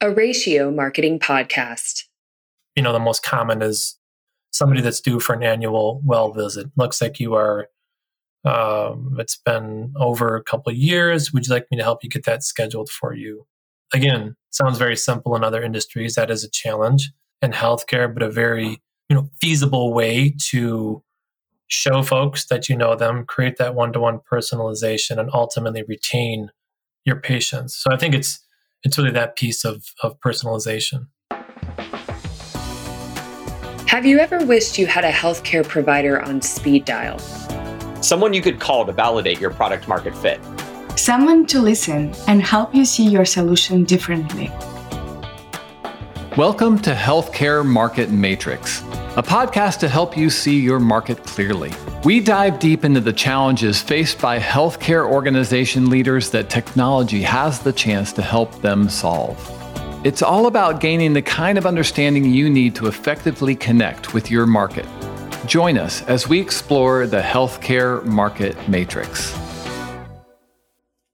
a ratio marketing podcast. You know, the most common is somebody that's due for an annual well visit. Looks like you are, um, it's been over a couple years. Would you like me to help you get that scheduled for you? Again, sounds very simple in other industries. That is a challenge in healthcare, but a very, you know, feasible way to show folks that you know them, create that one to one personalization, and ultimately retain your patients. So I think it's it's really that piece of, of personalization. Have you ever wished you had a healthcare provider on speed dial? Someone you could call to validate your product market fit. Someone to listen and help you see your solution differently. Welcome to Healthcare Market Matrix a podcast to help you see your market clearly. We dive deep into the challenges faced by healthcare organization leaders that technology has the chance to help them solve. It's all about gaining the kind of understanding you need to effectively connect with your market. Join us as we explore the healthcare market matrix.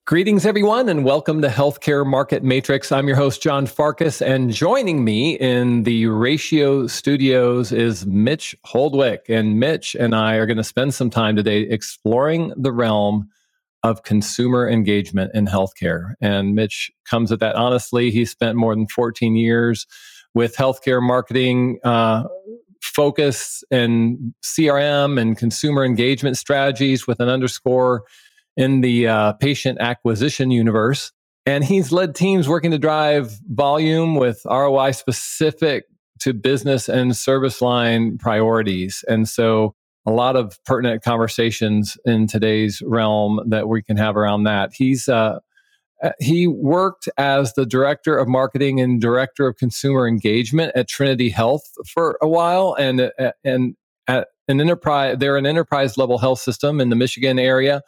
Greetings, everyone, and welcome to Healthcare Market Matrix. I'm your host, John Farkas, and joining me in the Ratio Studios is Mitch Holdwick. And Mitch and I are going to spend some time today exploring the realm of consumer engagement in healthcare. And Mitch comes at that honestly. He spent more than 14 years with healthcare marketing. Uh, focus and CRM and consumer engagement strategies with an underscore in the uh, patient acquisition universe. And he's led teams working to drive volume with ROI specific to business and service line priorities. And so a lot of pertinent conversations in today's realm that we can have around that. He's uh, uh he worked as the director of marketing and director of consumer engagement at Trinity Health for a while, and uh, and at an enterprise. They're an enterprise level health system in the Michigan area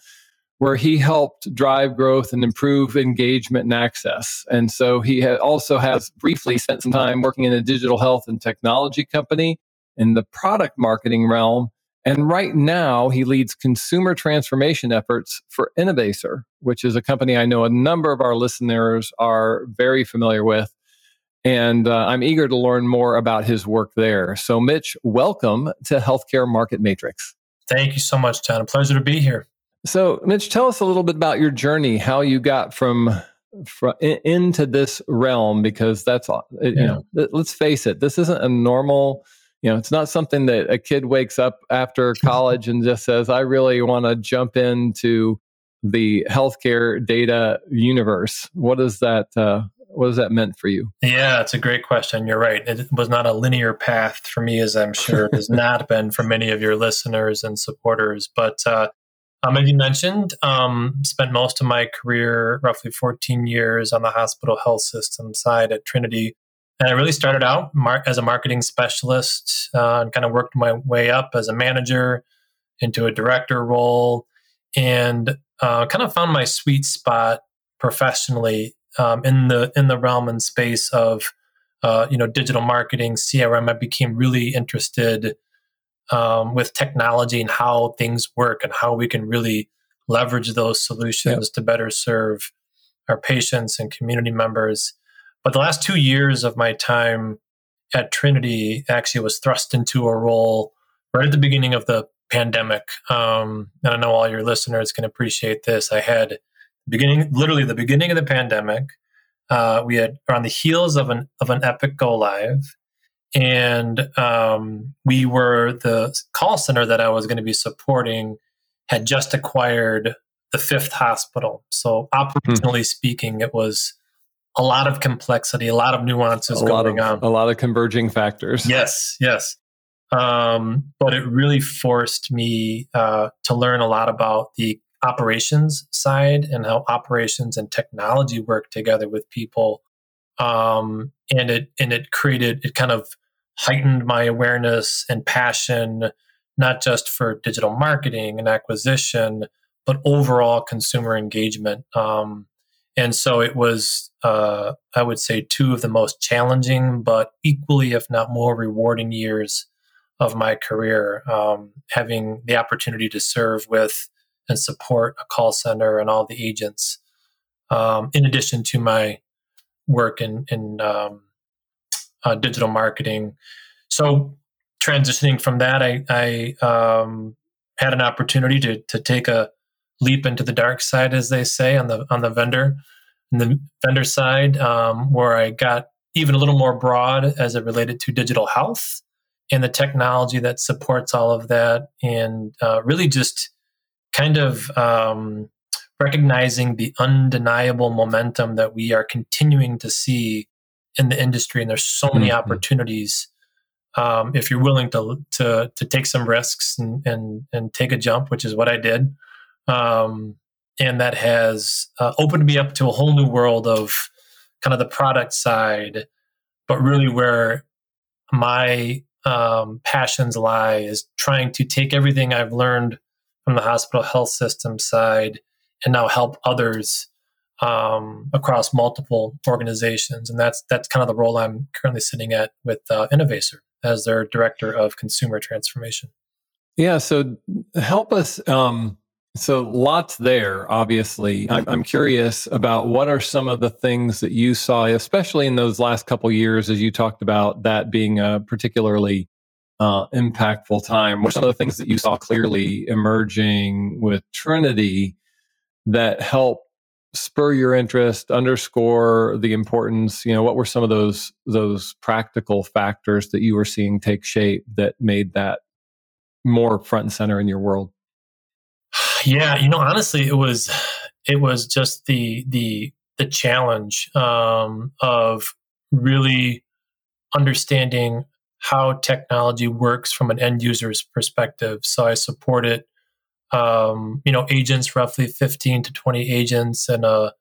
where he helped drive growth and improve engagement and access. And so he also has briefly spent some time working in a digital health and technology company in the product marketing realm. And right now, he leads consumer transformation efforts for Innovaccer, which is a company I know a number of our listeners are very familiar with. And uh, I'm eager to learn more about his work there. So, Mitch, welcome to Healthcare Market Matrix. Thank you so much, John. A pleasure to be here. So, Mitch, tell us a little bit about your journey, how you got from, from into this realm, because that's you know, let's face it, this isn't a normal. You know, it's not something that a kid wakes up after college and just says, "I really want to jump into the healthcare data universe." What is that? Uh, what has that meant for you? Yeah, it's a great question. You're right. It was not a linear path for me, as I'm sure it has not been for many of your listeners and supporters. But uh, um, as you mentioned, um, spent most of my career, roughly 14 years, on the hospital health system side at Trinity. And I really started out mar- as a marketing specialist uh, and kind of worked my way up as a manager into a director role and uh, kind of found my sweet spot professionally um, in the in the realm and space of uh, you know digital marketing crm i became really interested um, with technology and how things work and how we can really leverage those solutions to better serve our patients and community members. But the last two years of my time at Trinity actually was thrust into a role right at the beginning of the pandemic. Um, and I know all your listeners can appreciate this. I had beginning, literally the beginning of the pandemic. Uh, we had on the heels of an of an epic go live, and um, we were the call center that I was going to be supporting had just acquired the fifth hospital. So operationally hmm. speaking, it was a lot of complexity, a lot of nuances a going of, on, a lot of converging factors. Yes, yes. Um, but it really forced me uh, to learn a lot about the operations side and how operations and technology work together with people um, and it and it created it kind of heightened my awareness and passion not just for digital marketing and acquisition but overall consumer engagement. Um, and so it was uh, i would say two of the most challenging but equally if not more rewarding years of my career. Um, having the opportunity to serve with and support a call center and all the agents. Um, in addition to my work in in um, uh, digital marketing. So transitioning from that, I, I um, had an opportunity to to take a leap into the dark side, as they say, on the on the vendor the vendor side, um, where I got even a little more broad as it related to digital health and the technology that supports all of that, and uh, really just kind of um, recognizing the undeniable momentum that we are continuing to see in the industry, and there's so many mm-hmm. opportunities. Um, if you're willing to to to take some risks and and and take a jump, which is what I did, um, and that has uh, opened me up to a whole new world of kind of the product side, but really where my um, passions lie is trying to take everything I've learned from the hospital health system side and now help others um, across multiple organizations, and that's that's kind of the role I'm currently sitting at with uh, Innovaccer as their director of consumer transformation. Yeah, so help us. Um, so lots there. Obviously, I'm, I'm curious about what are some of the things that you saw, especially in those last couple years, as you talked about that being a particularly uh, impactful time. What are some of the things that you saw clearly emerging with Trinity that help spur your interest underscore the importance you know what were some of those those practical factors that you were seeing take shape that made that more front and center in your world? Yeah you know honestly it was it was just the the the challenge um, of really understanding how technology works from an end user's perspective. So i support it um, you know, agents, roughly 15 to 20 agents, and a,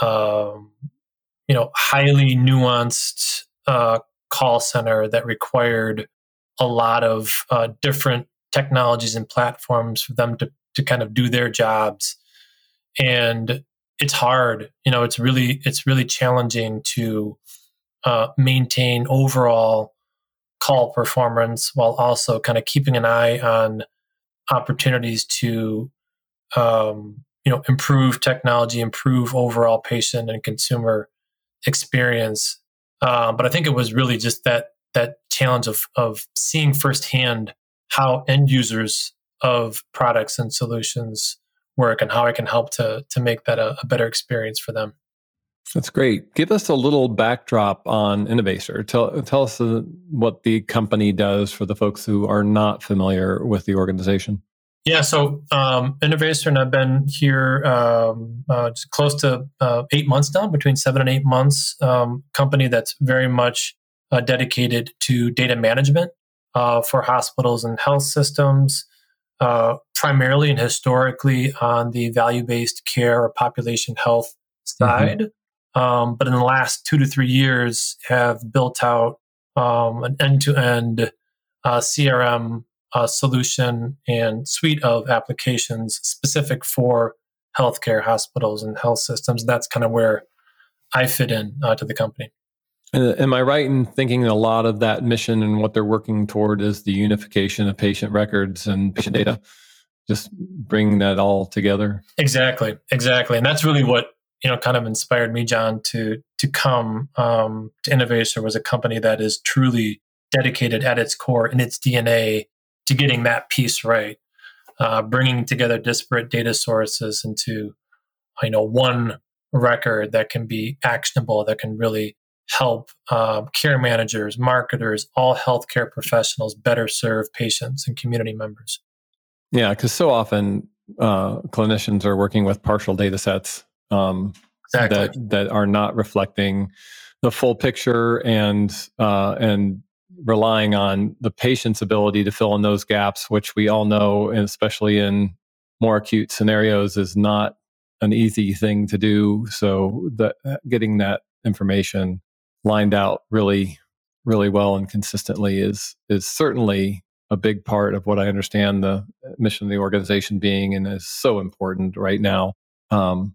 um, you know, highly nuanced uh, call center that required a lot of uh, different technologies and platforms for them to, to kind of do their jobs. And it's hard, you know, it's really, it's really challenging to uh, maintain overall call performance while also kind of keeping an eye on opportunities to um, you know improve technology, improve overall patient and consumer experience. Uh, but I think it was really just that that challenge of of seeing firsthand how end users of products and solutions work and how I can help to to make that a, a better experience for them. That's great. Give us a little backdrop on Innovaccer. Tell, tell us uh, what the company does for the folks who are not familiar with the organization. Yeah, so um, Innovaccer, and I've been here um, uh, close to uh, eight months now, between seven and eight months. Um, company that's very much uh, dedicated to data management uh, for hospitals and health systems, uh, primarily and historically on the value based care or population health mm-hmm. side. Mm-hmm. Um, but in the last two to three years, have built out um, an end-to-end uh, CRM uh, solution and suite of applications specific for healthcare hospitals and health systems. That's kind of where I fit in uh, to the company. And am I right in thinking a lot of that mission and what they're working toward is the unification of patient records and patient data? Just bring that all together. Exactly, exactly, and that's really what you know kind of inspired me john to to come um, to Innovaccer was a company that is truly dedicated at its core in its dna to getting that piece right uh, bringing together disparate data sources into you know one record that can be actionable that can really help uh, care managers marketers all healthcare professionals better serve patients and community members. Yeah because so often uh, clinicians are working with partial data sets um, exactly. that that are not reflecting the full picture and uh, and relying on the patient's ability to fill in those gaps, which we all know, and especially in more acute scenarios, is not an easy thing to do. So that getting that information lined out really, really well and consistently is is certainly a big part of what I understand the mission of the organization being, and is so important right now. Um,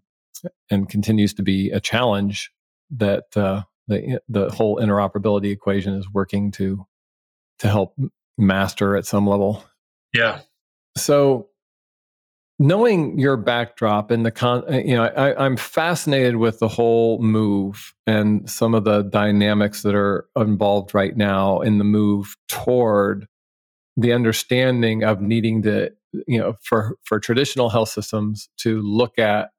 and continues to be a challenge that uh, the the whole interoperability equation is working to to help master at some level. Yeah. So knowing your backdrop and the con, uh, you know, I, I'm fascinated with the whole move and some of the dynamics that are involved right now in the move toward the understanding of needing to, you know, for for traditional health systems to look at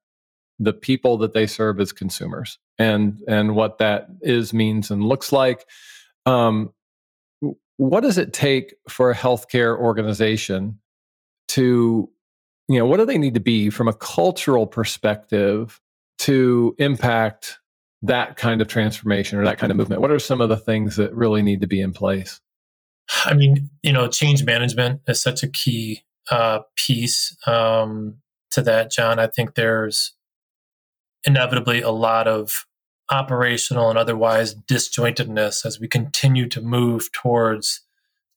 the people that they serve as consumers and and what that is means and looks like. Um, what does it take for a healthcare organization to you know what do they need to be from a cultural perspective to impact that kind of transformation or that kind of movement? What are some of the things that really need to be in place? I mean you know change management is such a key uh, piece um, to that john. I think there's inevitably a lot of operational and otherwise disjointedness as we continue to move towards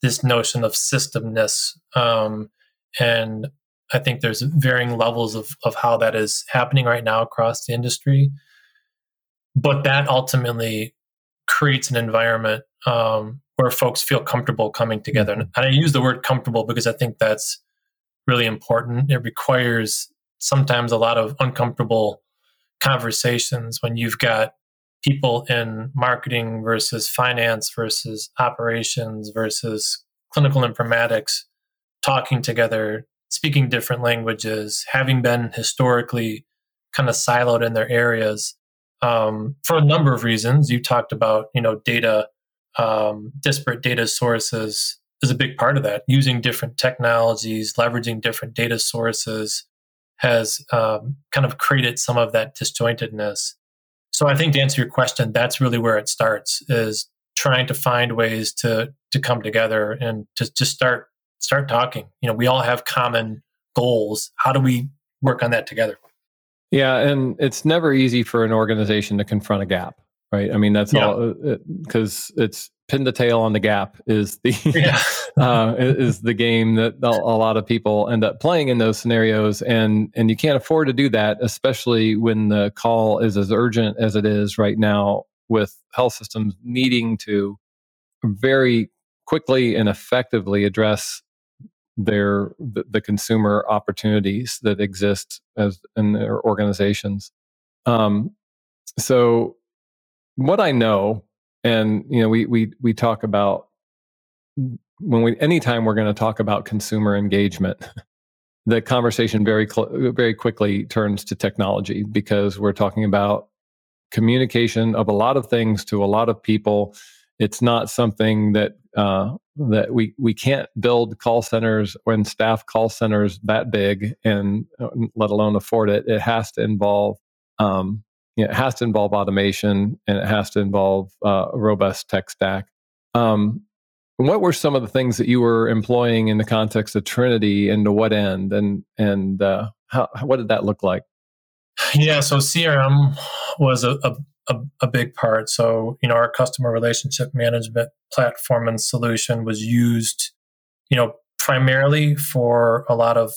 this notion of systemness. Um, and I think there's varying levels of, of how that is happening right now across the industry. But that ultimately creates an environment um, where folks feel comfortable coming together. And I use the word comfortable because I think that's really important. It requires sometimes a lot of uncomfortable conversations when you've got people in marketing versus finance versus operations versus clinical informatics talking together, speaking different languages, having been historically kind of siloed in their areas um, for a number of reasons. You talked about, you know, data, um, disparate data sources is a big part of that. Using different technologies, leveraging different data sources has um, kind of created some of that disjointedness. So I think to answer your question, that's really where it starts is trying to find ways to to come together and to just start start talking. You know, we all have common goals. How do we work on that together? Yeah, and it's never easy for an organization to confront a gap, right? I mean, that's yeah. all because uh, it's pin the tail on the gap is the yeah. uh, is the game that a lot of people end up playing in those scenarios, and and you can't afford to do that, especially when the call is as urgent as it is right now, with health systems needing to very quickly and effectively address their the, the consumer opportunities that exist as in their organizations. Um, so, what I know and you know we we we talk about when we anytime we're going to talk about consumer engagement the conversation very cl- very quickly turns to technology because we're talking about communication of a lot of things to a lot of people it's not something that uh, that we we can't build call centers and staff call centers that big and uh, let alone afford it it has to involve um, you know, it has to involve automation and it has to involve uh, a robust tech stack. Um, what were some of the things that you were employing in the context of Trinity, and to what end, and and uh, how what did that look like? Yeah, so CRM was a, a, a big part. So you know, our customer relationship management platform and solution was used, you know, primarily for a lot of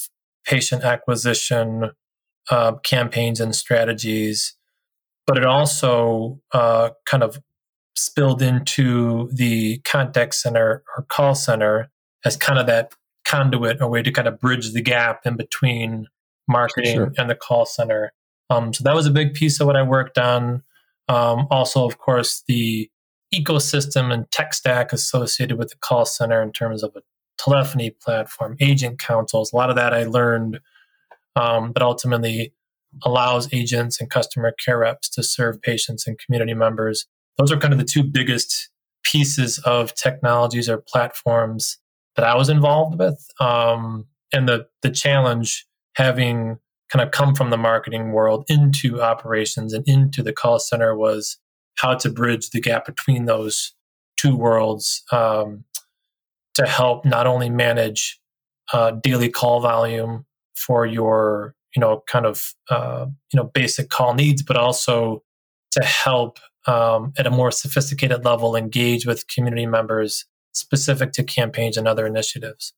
patient acquisition uh, campaigns and strategies but it also uh, kind of spilled into the contact center or call center as kind of that conduit or way to kind of bridge the gap in between marketing sure. and the call center. Um, so that was a big piece of what I worked on. Um, also, of course, the ecosystem and tech stack associated with the call center in terms of a telephony platform, agent consoles. A lot of that I learned, um, but ultimately allows agents and customer care reps to serve patients and community members. Those are kind of the two biggest pieces of technologies or platforms that I was involved with. Um, and the the challenge having kind of come from the marketing world into operations and into the call center was how to bridge the gap between those two worlds um, to help not only manage uh, daily call volume for your you know kind of uh, you know basic call needs, but also to help um, at a more sophisticated level engage with community members specific to campaigns and other initiatives.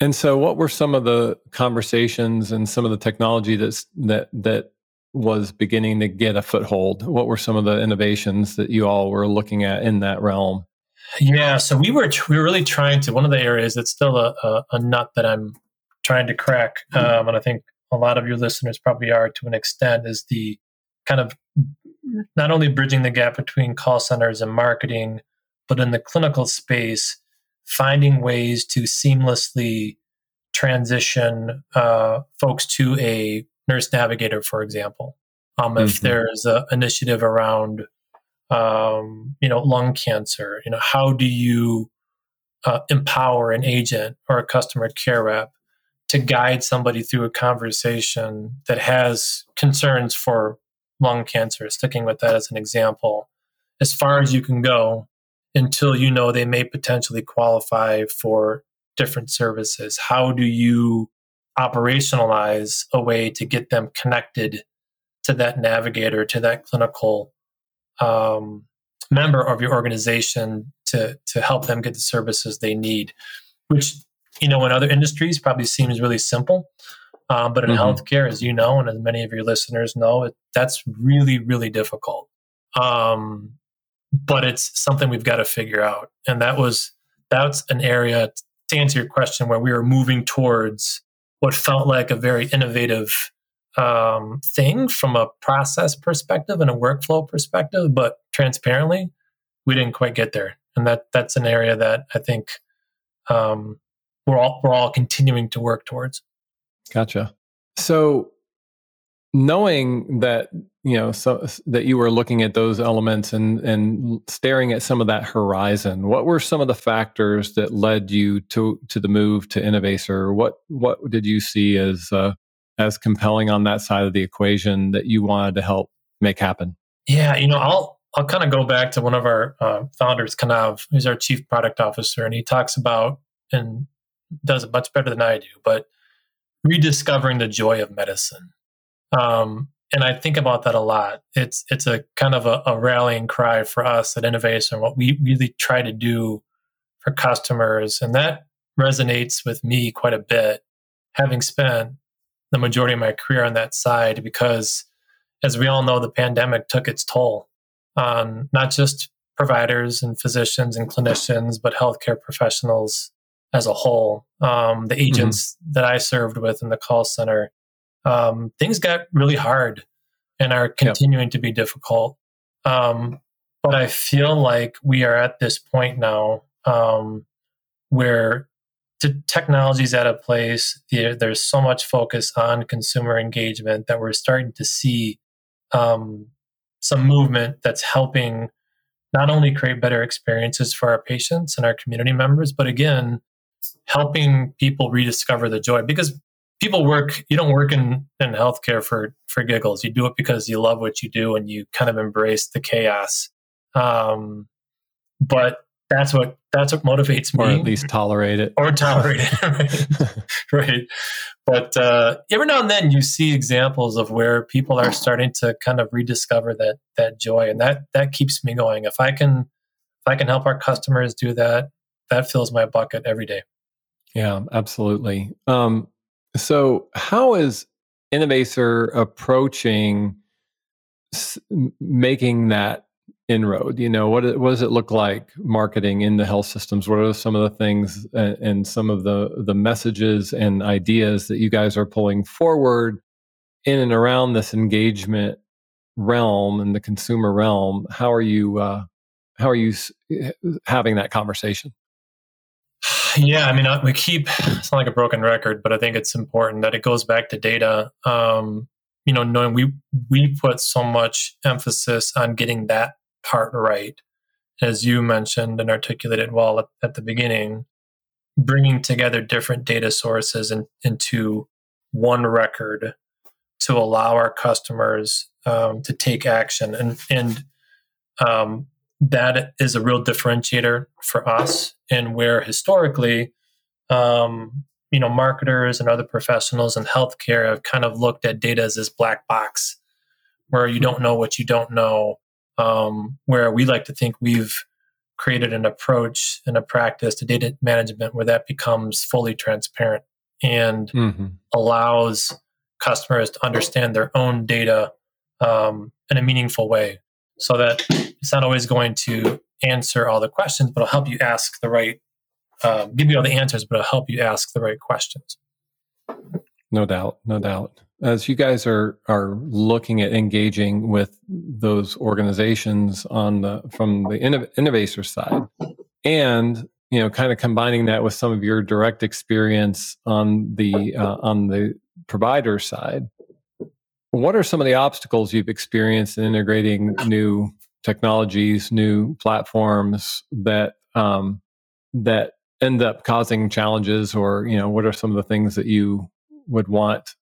And so, what were some of the conversations and some of the technology that's, that that was beginning to get a foothold? What were some of the innovations that you all were looking at in that realm? Yeah, so we were we were really trying to. One of the areas that's still a, a, a nut that I'm trying to crack, um, and I think a lot of your listeners probably are to an extent, is the kind of not only bridging the gap between call centers and marketing, but in the clinical space, finding ways to seamlessly transition uh, folks to a nurse navigator, for example. Um, mm-hmm. If there's an initiative around, um, you know, lung cancer, you know, how do you uh, empower an agent or a customer care rep to guide somebody through a conversation that has concerns for lung cancer, sticking with that as an example, as far as you can go until you know they may potentially qualify for different services. How do you operationalize a way to get them connected to that navigator, to that clinical um, member of your organization to, to help them get the services they need, which, you know, in other industries probably seems really simple. Um, but in mm-hmm. healthcare, as you know, and as many of your listeners know, it, that's really, really difficult. Um, but it's something we've got to figure out. And that was, that's an area to answer your question where we were moving towards what felt like a very innovative um, thing from a process perspective and a workflow perspective, but transparently, we didn't quite get there. And that that's an area that I think um, we're all we're all continuing to work towards. Gotcha. So knowing that you know so that you were looking at those elements and and staring at some of that horizon what were some of the factors that led you to to the move to Innovaccer what what did you see as uh, as compelling on that side of the equation that you wanted to help make happen yeah you know i'll i'll kind of go back to one of our uh, founders kanav who's our chief product officer and he talks about and does it much better than i do but rediscovering the joy of medicine. Um, and I think about that a lot. It's it's a kind of a, a rallying cry for us at Innovaccer, what we really try to do for customers, and that resonates with me quite a bit, having spent the majority of my career on that side. Because, as we all know, the pandemic took its toll on not just providers and physicians and clinicians, but healthcare professionals as a whole. Um, the mm-hmm. agents mm-hmm. that I served with in the call center, um, things got really hard and are continuing yep. to be difficult. Um, but I feel like we are at this point now um, where the technology is at a place, there's so much focus on consumer engagement that we're starting to see um, some movement that's helping not only create better experiences for our patients and our community members, but again, helping people rediscover the joy because people work you don't work in, in healthcare for for giggles. You do it because you love what you do and you kind of embrace the chaos. Um, but that's what that's what motivates me. or at least tolerate it. Or tolerate it right, right. but uh, every now and then you see examples of where people are starting to kind of rediscover that that joy and that that keeps me going. If i can if i can help our customers do that that fills my bucket every day yeah, absolutely. Um, so, how is Innovaccer approaching s- making that inroad? You know, what, what does it look like marketing in the health systems? What are some of the things and, and some of the the messages and ideas that you guys are pulling forward in and around this engagement realm and the consumer realm? How are you? Uh, how are you having that conversation? Yeah, I mean, we keep it's not like a broken record, but I think it's important that it goes back to data. Um, you know, knowing we we put so much emphasis on getting that part right, as you mentioned and articulated well at, at the beginning, bringing together different data sources in, into one record to allow our customers um, to take action and and um, that is a real differentiator for us and where historically um, you know marketers and other professionals in healthcare have kind of looked at data as this black box where you don't know what you don't know um, where we like to think we've created an approach and a practice to data management where that becomes fully transparent and mm-hmm. allows customers to understand their own data um, in a meaningful way so that it's not always going to answer all the questions, but it'll help you ask the right, uh, give you all the answers, but it'll help you ask the right questions. No doubt, no doubt. as you guys are are looking at engaging with those organizations on the from the Innovaccer side, and you know, kind of combining that with some of your direct experience on the uh, on the provider side, what are some of the obstacles you've experienced in integrating new technologies, new platforms that um, that end up causing challenges, or you know, what are some of the things that you would want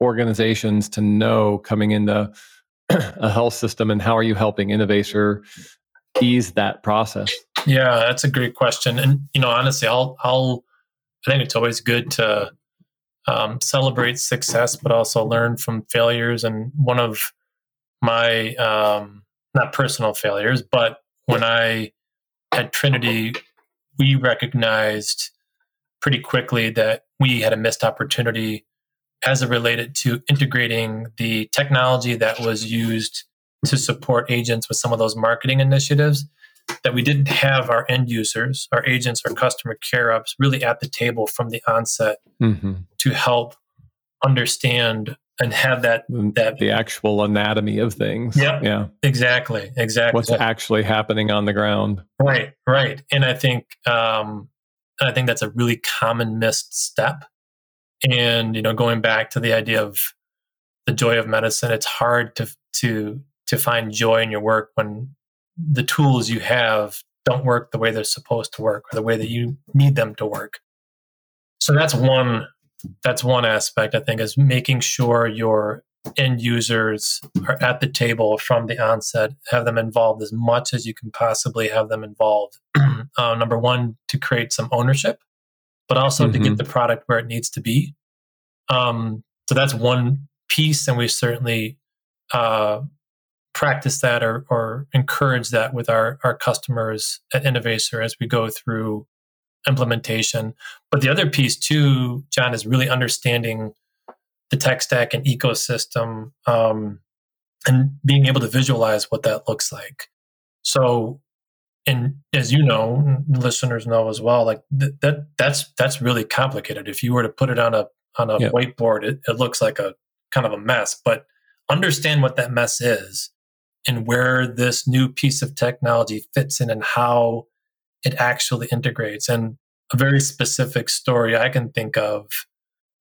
organizations to know coming into a health system, and how are you helping Innovaccer ease that process? Yeah, that's a great question, and you know, honestly, I'll I'll I think it's always good to um, celebrate success, but also learn from failures. And one of my um, not personal failures, but when I at Trinity, we recognized pretty quickly that we had a missed opportunity as it related to integrating the technology that was used to support agents with some of those marketing initiatives that we didn't have our end users, our agents, our customer care ups really at the table from the onset mm-hmm. To help understand and have that that the actual anatomy of things. Yeah, yeah, exactly, exactly. What's actually happening on the ground? Right, right. And I think um, I think that's a really common missed step. And you know, going back to the idea of the joy of medicine, it's hard to to to find joy in your work when the tools you have don't work the way they're supposed to work or the way that you need them to work. So that's one that's one aspect I think is making sure your end users are at the table from the onset, have them involved as much as you can possibly have them involved. uh, number one, to create some ownership, but also mm-hmm. to get mm-hmm. the product where it needs to be. Um, so that's one piece, and we certainly uh, practice that or, or encourage that with our, our customers at Innovaccer as we go through implementation. But the other piece too, John, is really understanding the tech stack and ecosystem um, and being able to visualize what that looks like. So, and as you know, listeners know as well, like th- that that's that's really complicated. If you were to put it on a on a whiteboard, it, it looks like a kind of a mess. But understand what that mess is and where this new piece of technology fits in and how it actually integrates. And a very specific story I can think of,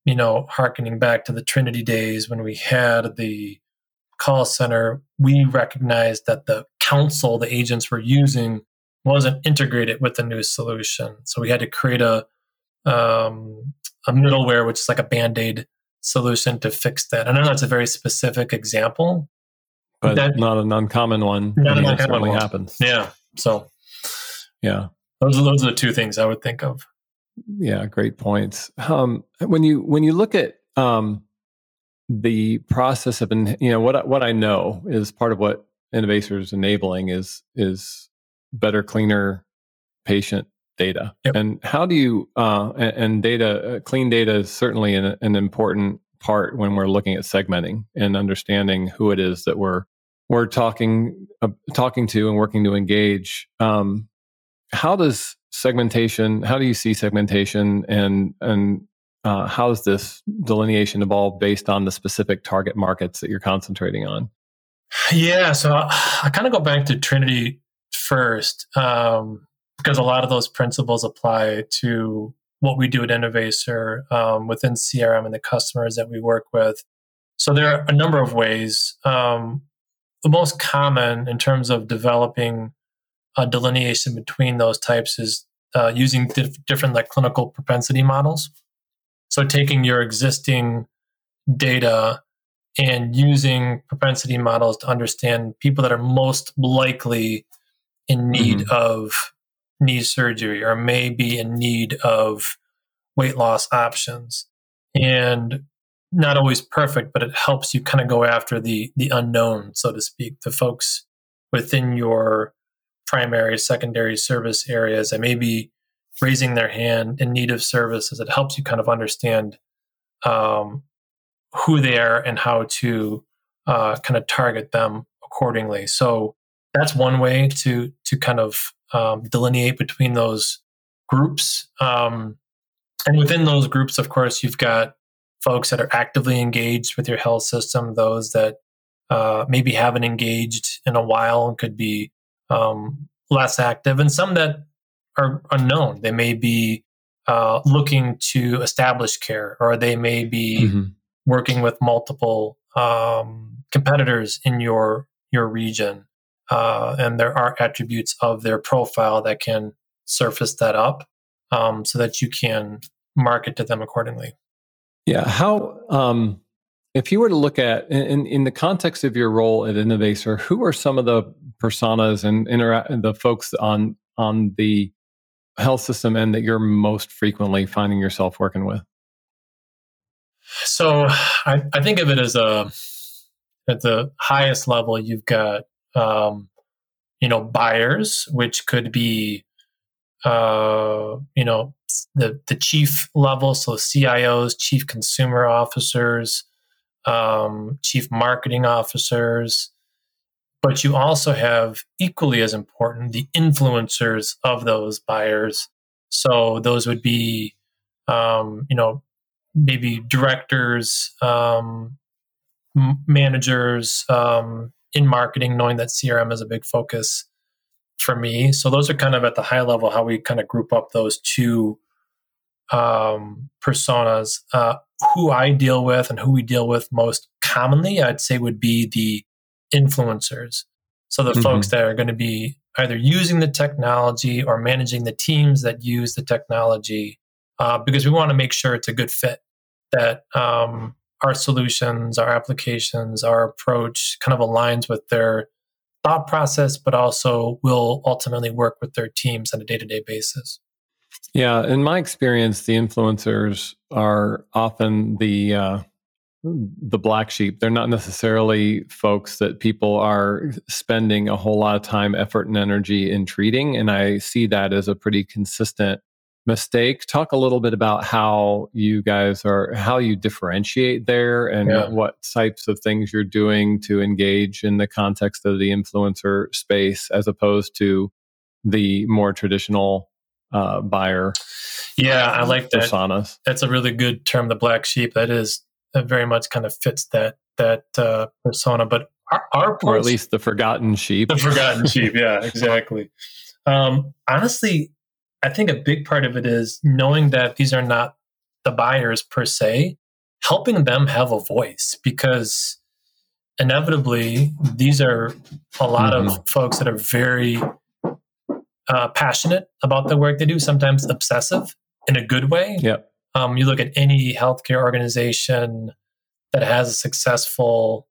you know, harkening back to the Trinity days when we had the call center, we recognized that the console the agents were using wasn't integrated with the new solution. So we had to create a um, a middleware, which is like a band aid solution to fix that. I know that's a very specific example, but that, not an uncommon one. Not an uncommon one. happens. Yeah. So, yeah, those are those are the two things I would think of. Yeah, great points. Um, when you when you look at um, the process of, you know, what what I know is part of what Innovaccer is enabling is is better, cleaner patient data. Yep. And how do you uh, and, and, data, uh, clean data is certainly an, an important part when we're looking at segmenting and understanding who it is that we're we're talking uh, talking to and working to engage. Um, how does segmentation? How do you see segmentation, and and uh, how does this delineation evolve based on the specific target markets that you're concentrating on? Yeah, so I, I kind of go back to Trinity first um, because a lot of those principles apply to what we do at Innovaccer um, within CRM and the customers that we work with. So there are a number of ways. Um, the most common in terms of developing a delineation between those types is uh, using dif- different like clinical propensity models. So taking your existing data and using propensity models to understand people that are most likely in need mm-hmm. of knee surgery or may be in need of weight loss options. And not always perfect, but it helps you kind of go after the the unknown, so to speak, the folks within your primary, secondary service areas that may be raising their hand in need of services. It helps you kind of understand um, who they are and how to uh, kind of target them accordingly. So that's one way to to kind of um, delineate between those groups. Um, and within those groups, of course, you've got folks that are actively engaged with your health system, those that uh, maybe haven't engaged in a while and could be um, less active, and some that are unknown. They may be uh, looking to establish care, or they may be mm-hmm. working with multiple um, competitors in your your region, uh, and there are attributes of their profile that can surface that up, um, so that you can market to them accordingly. Yeah. How, um, if you were to look at in, in the context of your role at Innovaccer, who are some of the personas and interact the folks on on the health system end that you're most frequently finding yourself working with? So I, I think of it as a at the highest level, you've got um, you know buyers, which could be uh, you know the the chief level, so CIOs, chief consumer officers, um, chief marketing officers, but you also have equally as important the influencers of those buyers. So those would be, um, you know, maybe directors, um, managers um, in marketing, knowing that CRM is a big focus for me. So those are kind of at the high level how we kind of group up those two um, personas. Uh, who I deal with and who we deal with most commonly, I'd say would be the influencers. So the mm-hmm. folks that are going to be either using the technology or managing the teams that use the technology, uh, because we want to make sure it's a good fit. That um, our solutions, our applications, our approach kind of aligns with their thought process, but also will ultimately work with their teams on a day to day basis. Yeah, in my experience, the influencers are often the uh, the black sheep. They're not necessarily folks that people are spending a whole lot of time, effort, and energy in treating, and I see that as a pretty consistent mistake. Talk a little bit about how you guys are, how you differentiate there, and yeah. what types of things you're doing to engage in the context of the influencer space, as opposed to the more traditional uh, buyer. Yeah, I like that. Personas. That's a really good term, the black sheep. That is that very much kind of fits that that uh, persona. But our, our or at least the forgotten sheep. The forgotten sheep. Yeah, exactly. Um, honestly, I think a big part of it is knowing that these are not the buyers per se, helping them have a voice because inevitably these are a lot mm-hmm. of folks that are very uh, passionate about the work they do, sometimes obsessive in a good way. Yeah. Um, you look at any healthcare organization that has a successful,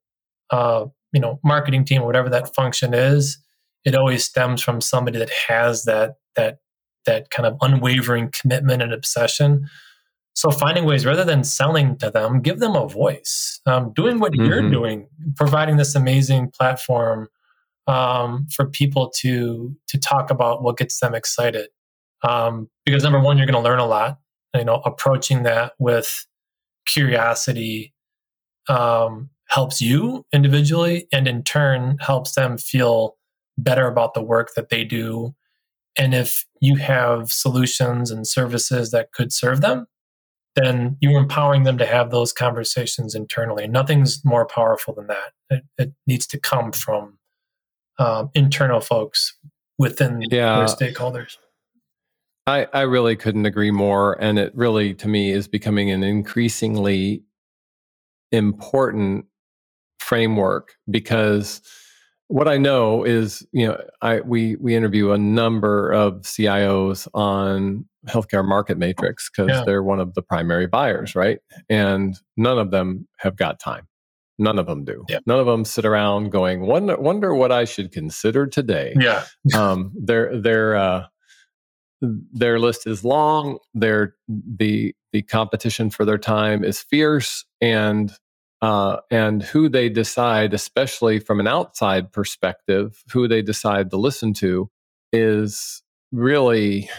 uh, you know, marketing team or whatever that function is. It always stems from somebody that has that that that kind of unwavering commitment and obsession. So finding ways rather than selling to them, give them a voice. Um, doing what mm-hmm. you're doing, providing this amazing platform um, for people to to talk about what gets them excited. Um, because number one, you're going to learn a lot. You know, approaching that with curiosity um, helps you individually, and in turn helps them feel better about the work that they do. And if you have solutions and services that could serve them, then you're empowering them to have those conversations internally. Nothing's more powerful than that. It, it needs to come from um, internal folks within yeah. their stakeholders. I, I really couldn't agree more. And it really, to me, is becoming an increasingly important framework because what I know is, you know, I we we interview a number of CIOs on healthcare market matrix because yeah. they're one of the primary buyers, right? And none of them have got time. None of them do. Yeah. None of them sit around going, wonder, wonder what I should consider today. Yeah. um, their their uh, their list is long. Their the the competition for their time is fierce, and uh, and who they decide, especially from an outside perspective, who they decide to listen to is really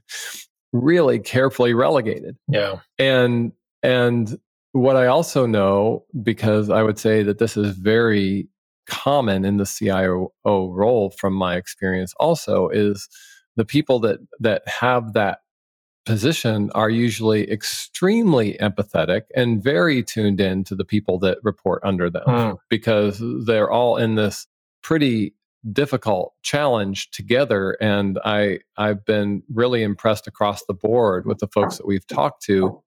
really carefully relegated. Yeah. And and what I also know, because I would say that this is very common in the CIO role from my experience also is the people that that have that position are usually extremely empathetic and very tuned in to the people that report under them mm. because they're all in this pretty difficult challenge together and i i've been really impressed across the board with the folks that we've talked to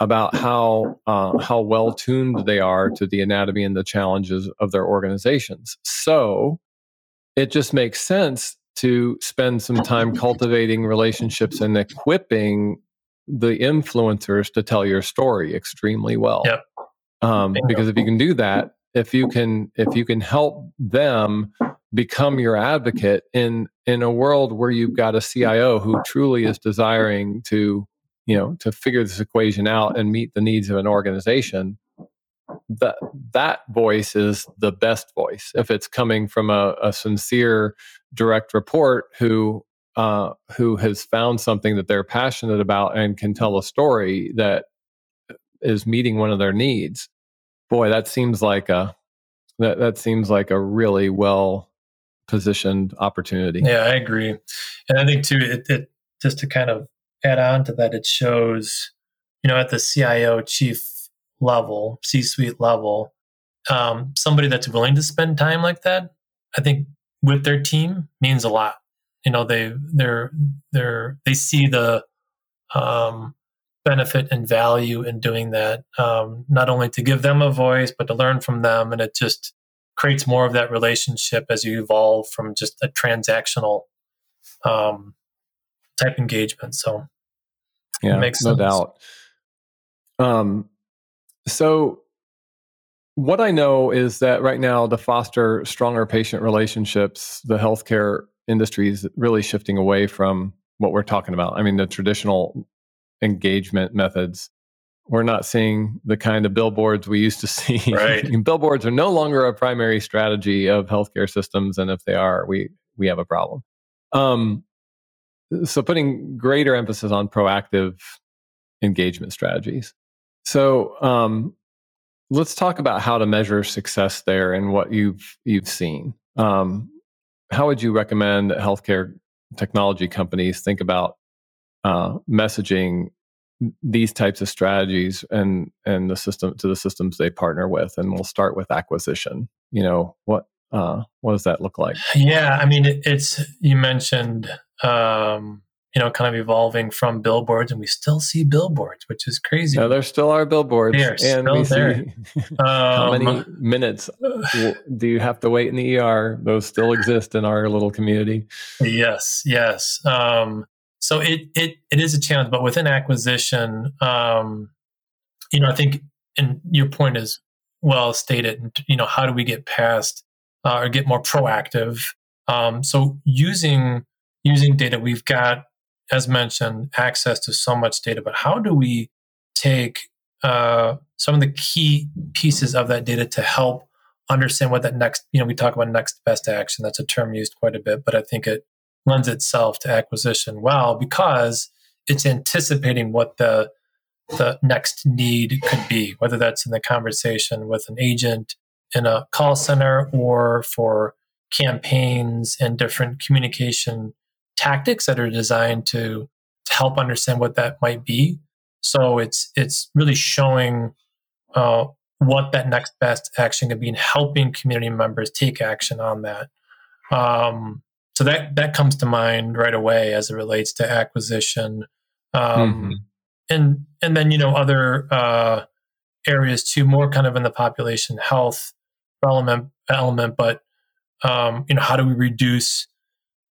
about how uh, how well tuned they are to the anatomy and the challenges of their organizations so it just makes sense to spend some time cultivating relationships and equipping the influencers to tell your story extremely well. Yep. Um, because if you can do that, if you can if you can help them become your advocate in in a world where you've got a CIO who truly is desiring to you know to figure this equation out and meet the needs of an organization that that voice is the best voice. If it's coming from a, a sincere direct report who uh, who has found something that they're passionate about and can tell a story that is meeting one of their needs boy that seems like a that, that seems like a really well positioned opportunity. Yeah i agree. And i think too it, it just to kind of add on to that it shows you know at the cio chief level, C suite level, um, somebody that's willing to spend time like that, I think with their team means a lot. You know, they they're they're they see the um, benefit and value in doing that. Um, not only to give them a voice, but to learn from them, and it just creates more of that relationship as you evolve from just a transactional um, type engagement. So, yeah, makes no sense. doubt. Um, so, what I know is that right now, to foster stronger patient relationships, the healthcare industry is really shifting away from what we're talking about. I mean, the traditional engagement methods. We're not seeing the kind of billboards we used to see. Right. billboards are no longer a primary strategy of healthcare systems, and if they are, we we have a problem. Um, so, putting greater emphasis on proactive engagement strategies. So um, let's talk about how to measure success there and what you've you've seen. Um, how would you recommend that healthcare technology companies think about uh, messaging these types of strategies and and the system to the systems they partner with? And we'll start with acquisition. You know what uh, what does that look like? Yeah, I mean it, it's you mentioned um, you know, kind of evolving from billboards, and we still see billboards, which is crazy. No, there still are billboards, and we there. see how many um, minutes do you have to wait in the ER? Those still exist in our little community. Yes, yes. Um, so it it it is a challenge, but within acquisition, um, you know, I think, and your point is well stated. You know, how do we get past uh, or get more proactive? Um, so using using data, we've got as mentioned, access to so much data, but how do we take uh, some of the key pieces of that data to help understand what that next, you know, we talk about next best action. That's a term used quite a bit, but I think it lends itself to acquisition well because it's anticipating what the the next need could be, whether that's in the conversation with an agent in a call center or for campaigns and different communication tactics that are designed to, to help understand what that might be. So it's it's really showing uh, what that next best action could be and helping community members take action on that. Um, so that that comes to mind right away as it relates to acquisition, um, mm-hmm. and and then you know other uh, areas too, more kind of in the population health element element, but um, you know how do we reduce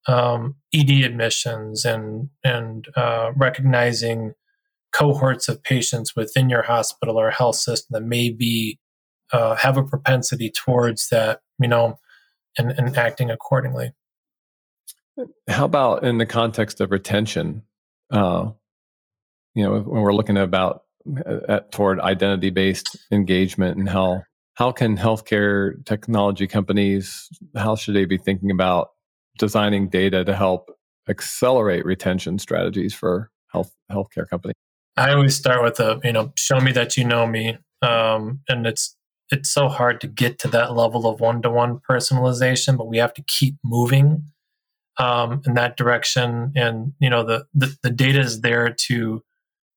um, ED admissions and and uh, recognizing cohorts of patients within your hospital or health system that may be uh, have a propensity towards that, you know, and, and acting accordingly. How about in the context of retention? Uh, you know, when we're looking about uh, at, toward identity based engagement and how how can healthcare technology companies how should they be thinking about designing data to help accelerate retention strategies for health healthcare companies? I always start with a you know show me that you know me, um, and it's it's so hard to get to that level of one to one personalization, but we have to keep moving um, in that direction. And you know, the, the the data is there to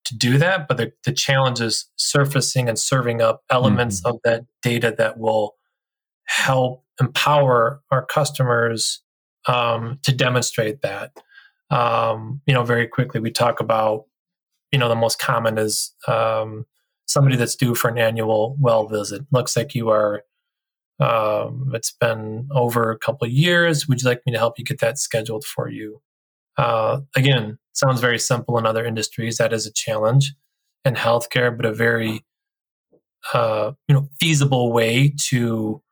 to do that, but the, the challenge is surfacing and serving up elements mm-hmm. of that data that will help empower our customers um, to demonstrate that. Um, you know, very quickly, we talk about, you know, the most common is um, somebody that's due for an annual well visit. Looks like you are. Um, it's been over a couple years. Would you like me to help you get that scheduled for you? Uh, again, sounds very simple in other industries. That is a challenge in healthcare, but a very uh, you know feasible way to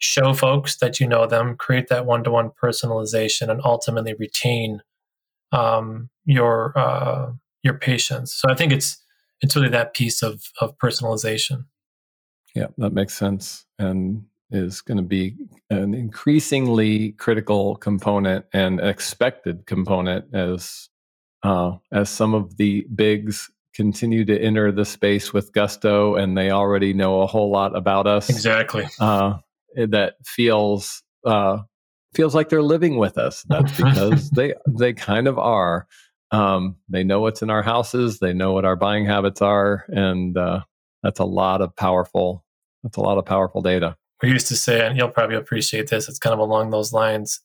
show folks that you know them, create that one-to-one personalization, and ultimately retain um, your uh, your patients. So I think it's it's really that piece of of personalization. Yeah, that makes sense, and is going to be an increasingly critical component and expected component as uh, as some of the bigs continue to enter the space with gusto, and they already know a whole lot about us. Exactly. Uh, that feels uh, feels like they're living with us. That's because they they kind of are. Um, they know what's in our houses. They know what our buying habits are, and uh, that's a lot of powerful. That's a lot of powerful data. We used to say, and you'll probably appreciate this. It's kind of along those lines.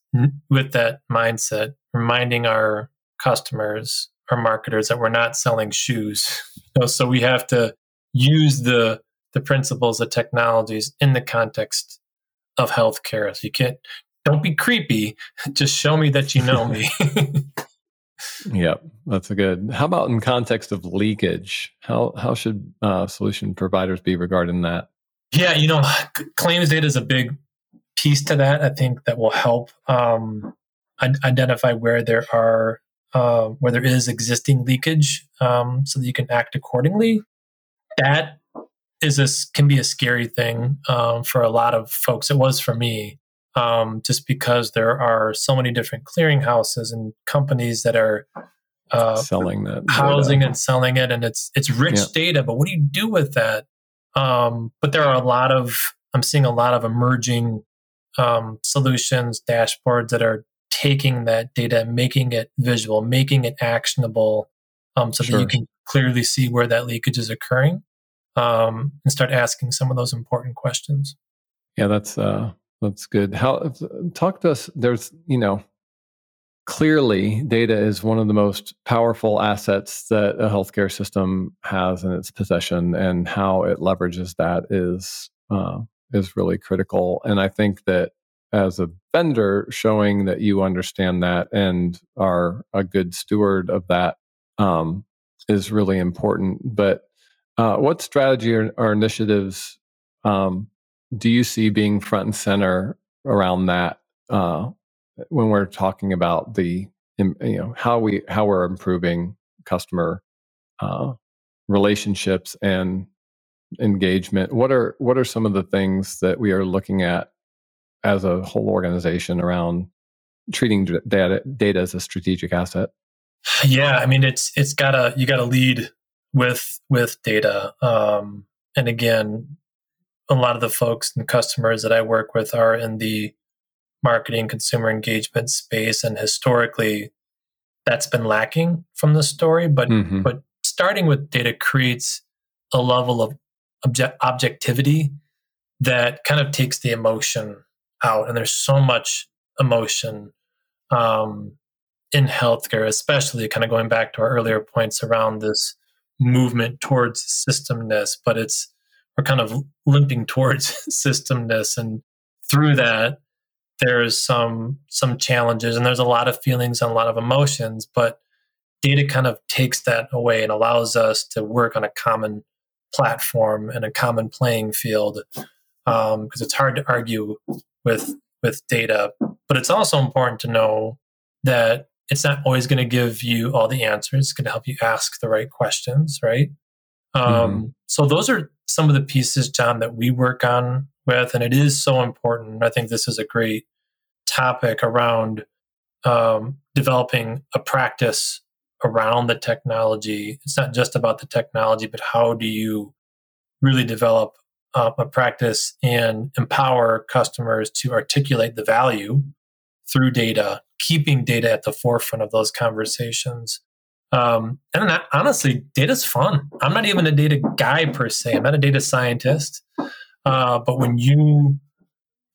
With that mindset, reminding our customers, our marketers, that we're not selling shoes. You know, so we have to use the the principles, the technologies in the context of healthcare. So you can't don't be creepy. Just show me that you know me. yeah, that's a good. How about in context of leakage? How how should uh, solution providers be regarding that? Yeah, you know, claims data is a big piece to that. I think that will help um, identify where there are uh, where there is existing leakage, um, so that you can act accordingly. That is this can be a scary thing um, for a lot of folks. It was for me um, just because there are so many different clearinghouses and companies that are uh, selling that housing data. and selling it, and it's it's rich yeah. data. But what do you do with that? Um, but there are a lot of I'm seeing a lot of emerging um, solutions, dashboards that are taking that data, making it visual, making it actionable, um, so sure. that you can clearly see where that leakage is occurring, um, and start asking some of those important questions. Yeah, that's uh, that's good. How talk to us? There's you know clearly data is one of the most powerful assets that a healthcare system has in its possession, and how it leverages that is uh, is really critical. And I think that as a vendor, showing that you understand that and are a good steward of that um, is really important. But uh, what strategy or, or initiatives um, do you see being front and center around that uh, when we're talking about the you know how we how we're improving customer uh, relationships and engagement? What are what are some of the things that we are looking at as a whole organization around treating data data as a strategic asset? Yeah i mean it's it's gotta you gotta lead with with data um, and again a lot of the folks and customers that I work with are in the marketing consumer engagement space and historically that's been lacking from the story but mm-hmm. but starting with data creates a level of object- objectivity that kind of takes the emotion out and there's so much emotion um, in healthcare especially kind of going back to our earlier points around this movement towards systemness but it's we're kind of limping towards systemness. And through that there's some some challenges and there's a lot of feelings and a lot of emotions but data kind of takes that away and allows us to work on a common platform and a common playing field because um, it's hard to argue with with data. But it's also important to know that it's not always going to give you all the answers it's going to help you ask the right questions right um, mm-hmm. So those are some of the pieces, John, that we work on with, and it is so important. I think this is a great topic around um, developing a practice around the technology. It's not just about the technology, but how do you really develop uh, a practice and empower customers to articulate the value through data, keeping data at the forefront of those conversations. Um, and that, honestly, data's fun. I'm not even a data guy per se. I'm not a data scientist. Uh, but when you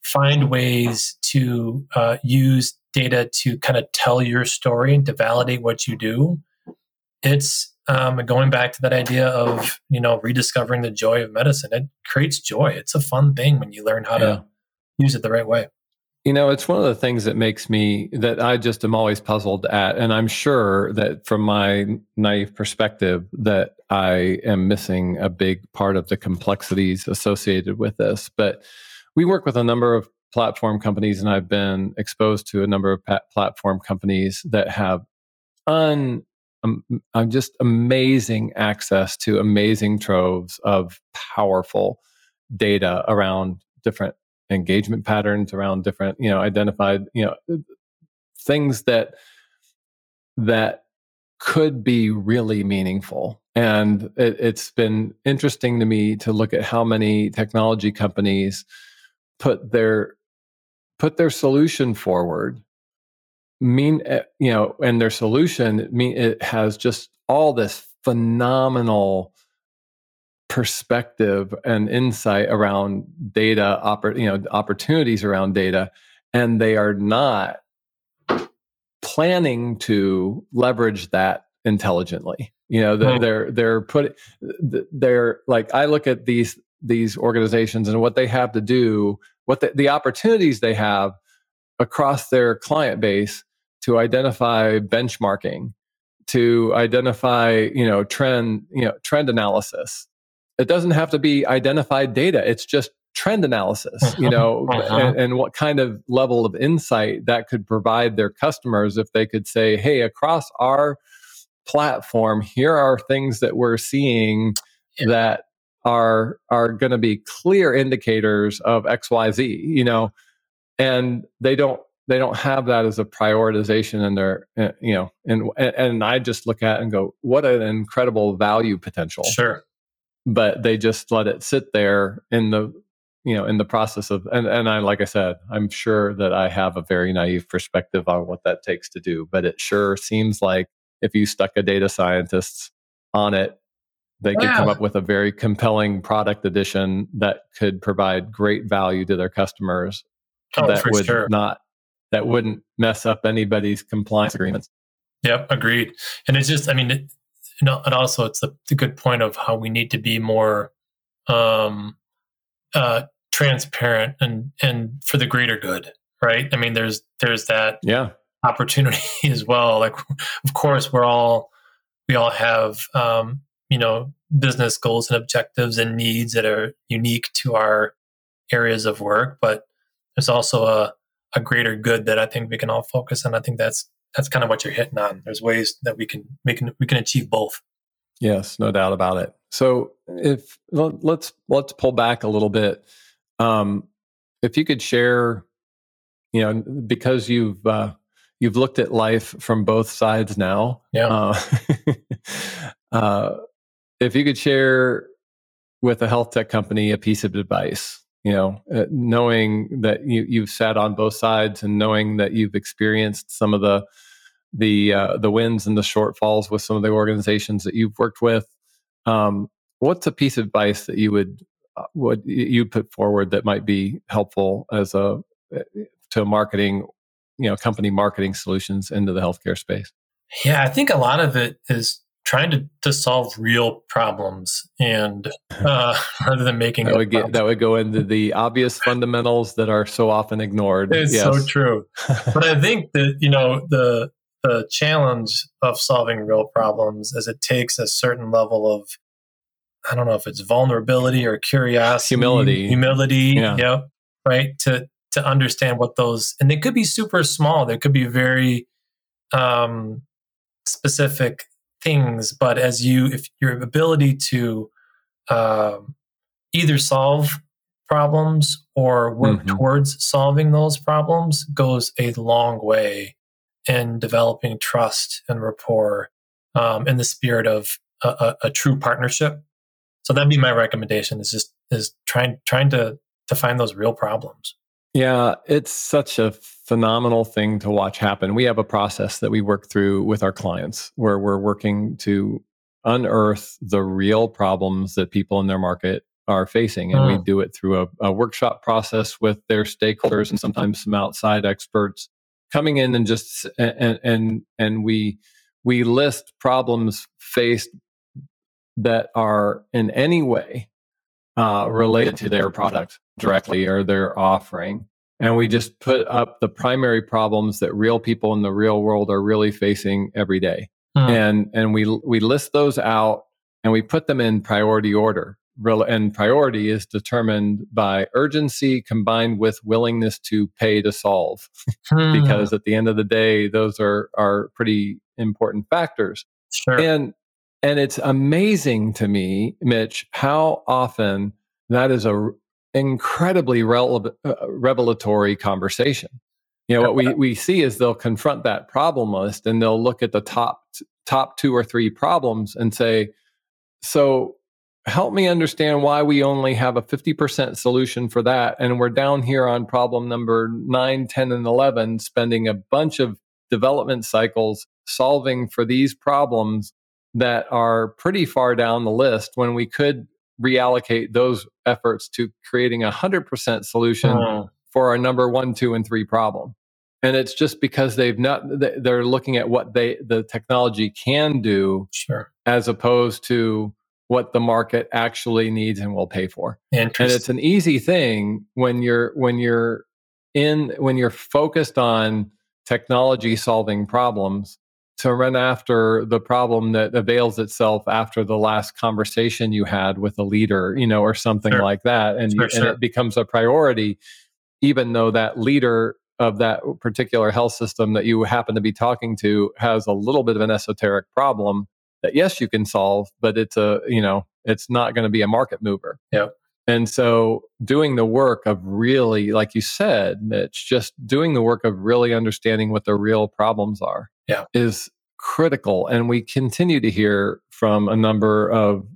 find ways to uh, use data to kind of tell your story and to validate what you do, it's um, going back to that idea of you know rediscovering the joy of medicine. It creates joy. It's a fun thing when you learn how yeah. to use it the right way. You know, it's one of the things that makes me that I just am always puzzled at, and I'm sure that from my naive perspective that I am missing a big part of the complexities associated with this. But we work with a number of platform companies, and I've been exposed to a number of platform companies that have un um, just amazing access to amazing troves of powerful data around different engagement patterns around different you know identified you know things that that could be really meaningful. And it, has been interesting to me to look at how many technology companies put their put their solution forward. Mean eh, you know and their solution mean it has just all this phenomenal perspective and insight around data oppor- you know opportunities around data and they are not planning to leverage that intelligently you know they're they're, they're put they're like i look at these these organizations and what they have to do what the, the opportunities they have across their client base to identify benchmarking, to identify, you know, trend, you know, trend analysis. It doesn't have to be identified data. It's just trend analysis, you uh-huh. know, uh-huh. and, and, what kind of level of insight that could provide their customers if they could say, hey, across our platform, here are things that we're seeing yeah. that are are going to be clear indicators of XYZ, you know, and they don't they don't have that as a prioritization in their uh, you know and and i just look at and go what an incredible value potential sure but they just let it sit there in the you know in the process of and and i like i said i'm sure that i have a very naive perspective on what that takes to do but it sure seems like if you stuck a data scientist on it they could come up with a very compelling product edition that could provide great value to their customers oh, that would sure. not that wouldn't mess up anybody's compliance agreements. Yep, agreed. And it's just, I mean, know, and also it's a, a good point of how we need to be more um, uh, transparent and and for the greater good, right? I mean, there's there's that yeah opportunity as well. Like, of course, we're all we all have um, you know business goals and objectives and needs that are unique to our areas of work, but there's also a a greater good that I think we can all focus on. I think that's that's kind of what you're hitting on. There's ways that we can we can we can achieve both. Yes, no doubt about it. So if let's let's pull back a little bit. Um, if you could share, you know, because you've uh, you've looked at life from both sides now. Yeah. Uh, uh, if you could share with a health tech company a piece of advice you know uh, knowing that you you've sat on both sides and knowing that you've experienced some of the the uh, the wins and the shortfalls with some of the organizations that you've worked with um, what's a piece of advice that you would uh, would you put forward that might be helpful as a uh, to marketing you know company marketing solutions into the healthcare space? Yeah i think a lot of it is trying to, to solve real problems and uh, rather than making that would, get, that would go into the obvious fundamentals that are so often ignored. It's yes. so true. but I think that you know the the challenge of solving real problems is it takes a certain level of I don't know if it's vulnerability or curiosity, humility, humility. Yeah. Yep. Right. To to understand what those and they could be super small. They could be very um, specific things, but as you, if your ability to um, either solve problems or work mm-hmm. towards solving those problems goes a long way in developing trust and rapport um, in the spirit of a, a, a, true partnership. So that'd be my recommendation: is just is trying trying to to find those real problems. Yeah, it's such a phenomenal thing to watch happen. We have a process that we work through with our clients where we're working to unearth the real problems that people in their market are facing. And mm. we do it through a, a, workshop process with their stakeholders and sometimes some outside experts coming in and just and and and we we list problems faced that are in any way uh, related to their product directly or their offering. And we just put up the primary problems that real people in the real world are really facing every day. Hmm. And, and we, we list those out and we put them in priority order. And priority is determined by urgency combined with willingness to pay to solve. Hmm. because at the end of the day, those are, are pretty important factors. Sure. And and it's amazing to me, Mitch, how often that is a incredibly rele- uh, revelatory conversation. You know, what we, we see is they'll confront that problem list and they'll look at the top top two or three problems and say, so help me understand why we only have a 50% solution for that. And we're down here on problem number 9, 10, and 11, spending a bunch of development cycles solving for these problems that are pretty far down the list when we could reallocate those efforts to creating a 100% solution oh. for our number one, two, and three problem. And it's just because they've not, they're looking at what they, the technology can do sure. as opposed to what the market actually needs and will pay for. And it's an easy thing when you're, when you're in, when you're focused on technology solving problems to run after the problem that avails itself after the last conversation you had with a leader, you know, or something sure. like that. And, sure, and it becomes a priority, even though that leader of that particular health system that you happen to be talking to has a little bit of an esoteric problem that yes you can solve but it's a you know it's not going to be a market mover yeah and so doing the work of really like you said mitch just doing the work of really understanding what the real problems are yeah. is critical. And we continue to hear from a number of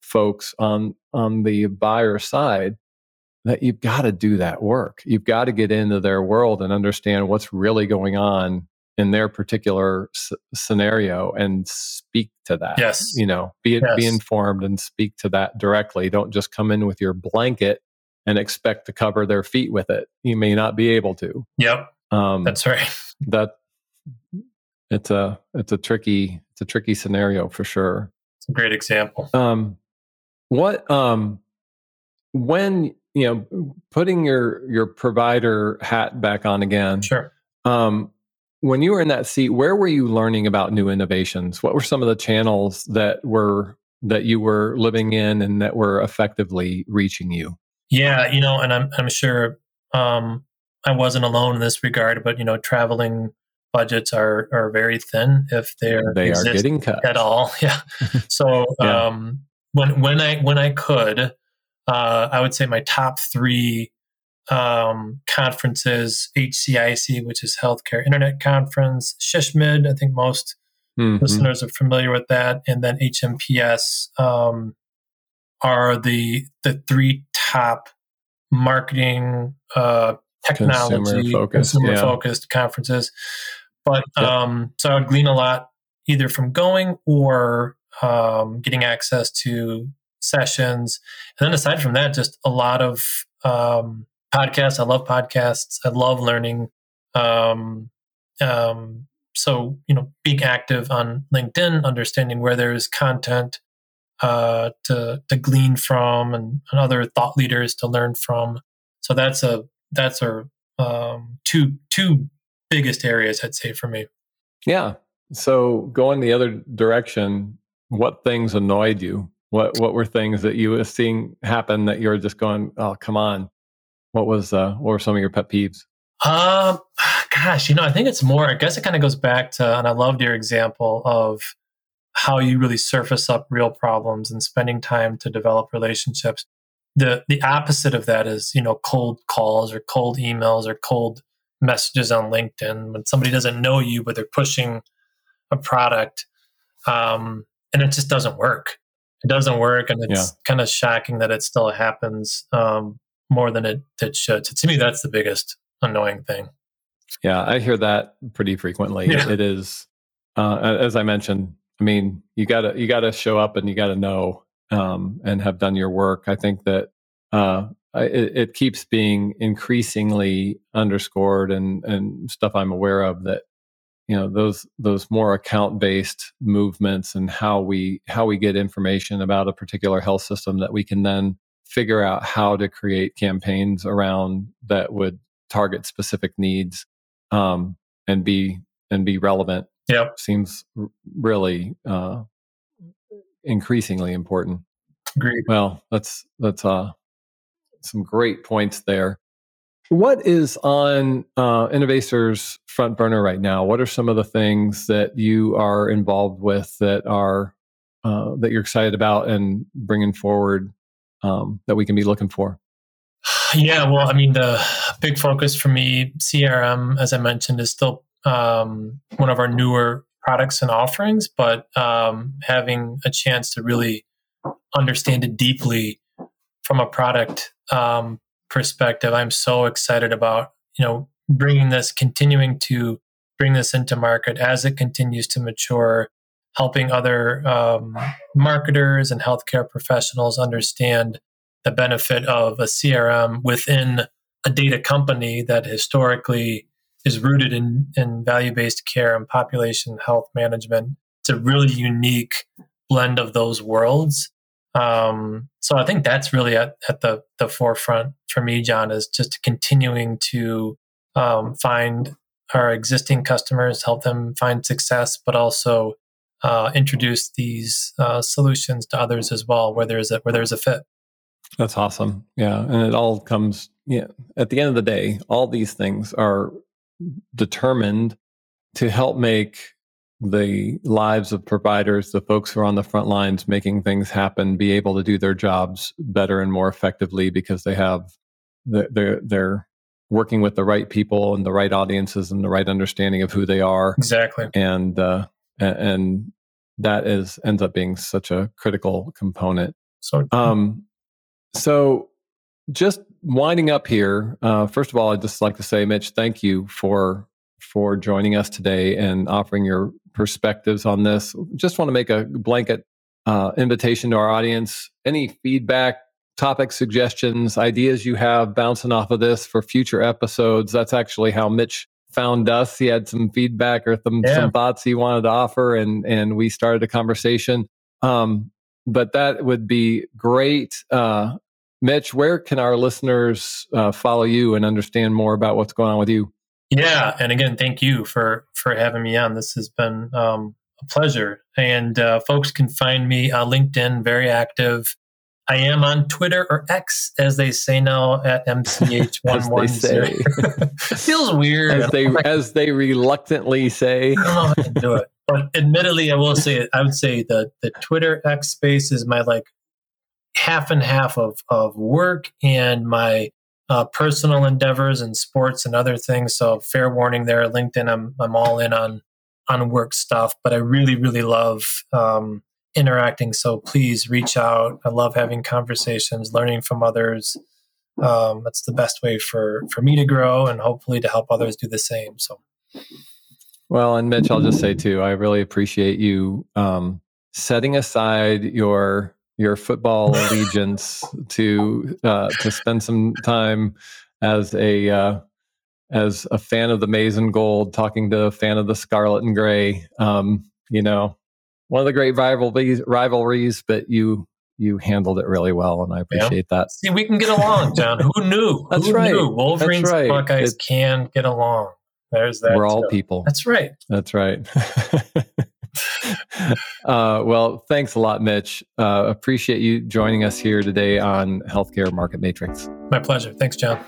folks on on the buyer side that you've got to do that work. You've got to get into their world and understand what's really going on in their particular s- scenario and speak to that. Yes. You know, be yes. be informed and speak to that directly. Don't just come in with your blanket and expect to cover their feet with it. You may not be able to. Yep. Um, That's right. That it's a it's a tricky it's a tricky scenario for sure. It's a great example. Um, what um, when you know putting your your provider hat back on again? Sure. Um, when you were in that seat, where were you learning about new innovations? What were some of the channels that were that you were living in and that were effectively reaching you? Yeah, you know, and I'm I'm sure um, I wasn't alone in this regard, but you know, traveling budgets are are very thin if they're they are getting cut at all. Yeah. So yeah. Um, when when I when I could, uh, I would say my top three um, conferences: HCIC, which is Healthcare Internet Conference, SHSMD. I think most mm-hmm. listeners are familiar with that, and then HMPS um, are the the three top marketing uh, technology consumer focused, consumer yeah. focused conferences. But yep. um, so I would glean a lot either from going or um, getting access to sessions. And then aside from that, just a lot of um, podcasts. I love podcasts. I love learning. Um, um, so, you know, being active on LinkedIn, understanding where there's content uh, to, to glean from and, and, other thought leaders to learn from. So that's a, that's a, um, two, two biggest areas, I'd say, for me. Yeah. So going the other direction, what things annoyed you? What what were things that you were seeing happen that you're just going, oh, come on? What was uh, what were some of your pet peeves? Um, gosh, you know, I think it's more. I guess it kind of goes back to, and I loved your example of how you really surface up real problems and spending time to develop relationships. The the opposite of that is, you know, cold calls or cold emails or cold messages on LinkedIn when somebody doesn't know you, but they're pushing a product, um, and it just doesn't work. It doesn't work, and it's yeah. kind of shocking that it still happens um, more than it, it should. So to me, that's the biggest annoying thing. Yeah, I hear that pretty frequently. Yeah. It is, uh, as I mentioned. I mean, you gotta you gotta show up and you gotta know um, and have done your work. I think that uh, it, it, keeps being increasingly underscored and and stuff I'm aware of that you know those those more account based movements and how we how we get information about a particular health system that we can then figure out how to create campaigns around that would target specific needs um, and be and be relevant. Yep. seems really uh, increasingly important. Agreed. Well, that's that's uh, some great points there. What is on uh, Innovaccer's front burner right now? What are some of the things that you are involved with that are uh, that you're excited about and bringing forward um, that we can be looking for? Yeah, well, I mean, the big focus for me, CRM, as I mentioned, is still um, one of our newer products and offerings, but um, having a chance to really understand it deeply from a product um, perspective, I'm so excited about you know bringing this, continuing to bring this into market as it continues to mature, helping other um, marketers and healthcare professionals understand the benefit of a CRM within a data company that historically is rooted in, in value based care and population health management. It's a really unique blend of those worlds. Um, so I think that's really at, at the, the forefront for me, John, is just continuing to um, find our existing customers, help them find success, but also uh, introduce these uh, solutions to others as well, where there's a where there's a fit. That's awesome. Yeah, and it all comes. Yeah, at the end of the day, all these things are determined to help make the lives of providers, the folks who are on the front lines making things happen, be able to do their jobs better and more effectively because they have the, they're they're working with the right people and the right audiences and the right understanding of who they are. Exactly. And uh, and that is ends up being such a critical component. So um, so just winding up here. Uh, first of all, I'd just like to say, Mitch, thank you for for joining us today and offering your perspectives on this. Just want to make a blanket uh, invitation to our audience. Any feedback, topic suggestions, ideas you have bouncing off of this for future episodes? That's actually how Mitch found us. He had some feedback or some, yeah. some thoughts he wanted to offer, and and we started a conversation. Um, but that would be great. Uh, Mitch, where can our listeners uh, follow you and understand more about what's going on with you? Yeah, and again, thank you for for having me on. This has been um, a pleasure. And uh, folks can find me on LinkedIn, very active. I am on Twitter or X, as they say now, at mch110. Feels weird. As they as they reluctantly say. I don't know how to do it, but admittedly, I will say it. I would say the the Twitter X space is my like half and half of of work and my uh, personal endeavors and sports and other things. So fair warning there, LinkedIn, I'm I'm all in on on work stuff, but I really really love um, interacting. So please reach out. I love having conversations, learning from others. Um, that's the best way for for me to grow and hopefully to help others do the same. So. Well, and Mitch, I'll just say too, I really appreciate you um, setting aside your your football allegiance to uh, to spend some time as a uh, as a fan of the maize and gold, talking to a fan of the scarlet and gray. Um, you know, one of the great rivalries, rivalries, but you you handled it really well, and I appreciate yeah. that. See, we can get along, John. Who knew? That's Who right. Knew? Wolverines That's right. Buckeyes can get along. There's that. We're all people. That's right. That's right. uh, well, thanks a lot, Mitch. Uh, appreciate you joining us here today on Healthcare Market Matrix. My pleasure. Thanks, John.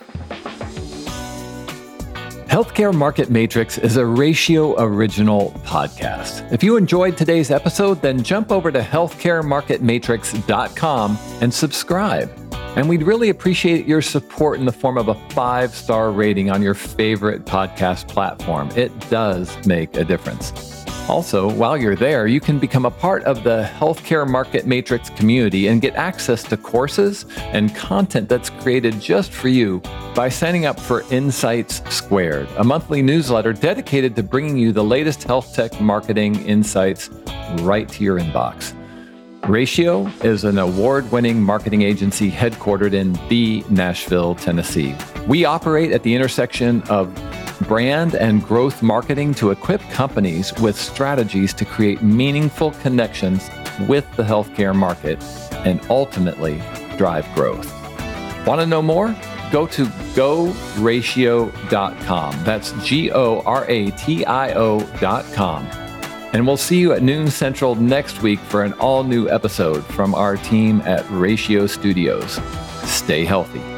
Healthcare Market Matrix is a Ratio Original podcast. If you enjoyed today's episode, then jump over to healthcaremarketmatrix.com and subscribe. And we'd really appreciate your support in the form of a five star rating on your favorite podcast platform. It does make a difference. Also, while you're there, you can become a part of the Healthcare Market Matrix community and get access to courses and content that's created just for you by signing up for Insights Squared, a monthly newsletter dedicated to bringing you the latest health tech marketing insights right to your inbox. Ratio is an award winning marketing agency headquartered in the Nashville, Tennessee. We operate at the intersection of brand and growth marketing to equip companies with strategies to create meaningful connections with the healthcare market and ultimately drive growth. Want to know more? Go to goratio.com. That's G O R A T I O.com. And we'll see you at noon central next week for an all new episode from our team at Ratio Studios. Stay healthy.